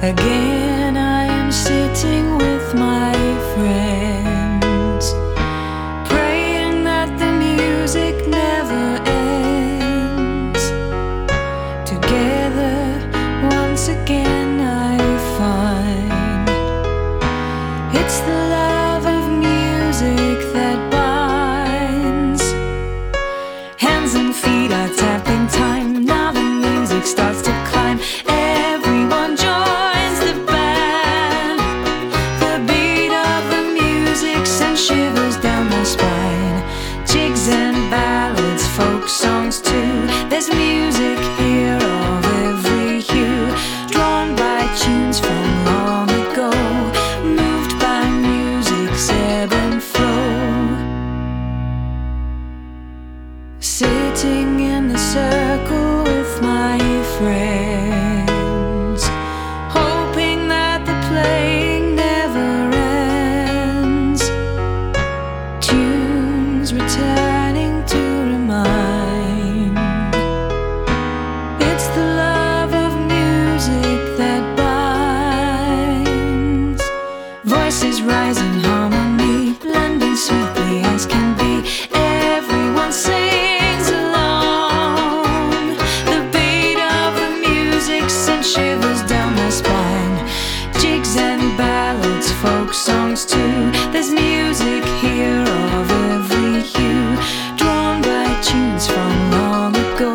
Again, I am sitting with my friends, praying that the music never ends. Together, once again, I find it's the love of music that binds. Hands and feet songs too. There's music here of every hue, drawn by tunes from long ago, moved by music's ebb and flow. Sitting in the circle with my friends, hoping that the playing never ends. Tunes returning ballads, folk songs too. There's music here of every hue, drawn by tunes from long ago,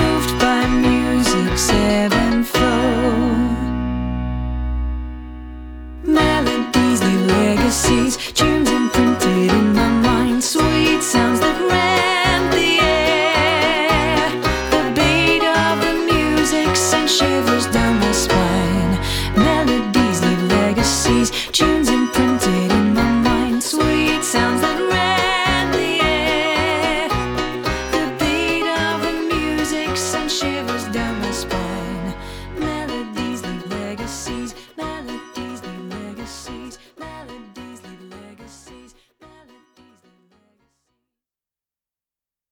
moved by music's ebb and flow. Melodies, new legacies, tunes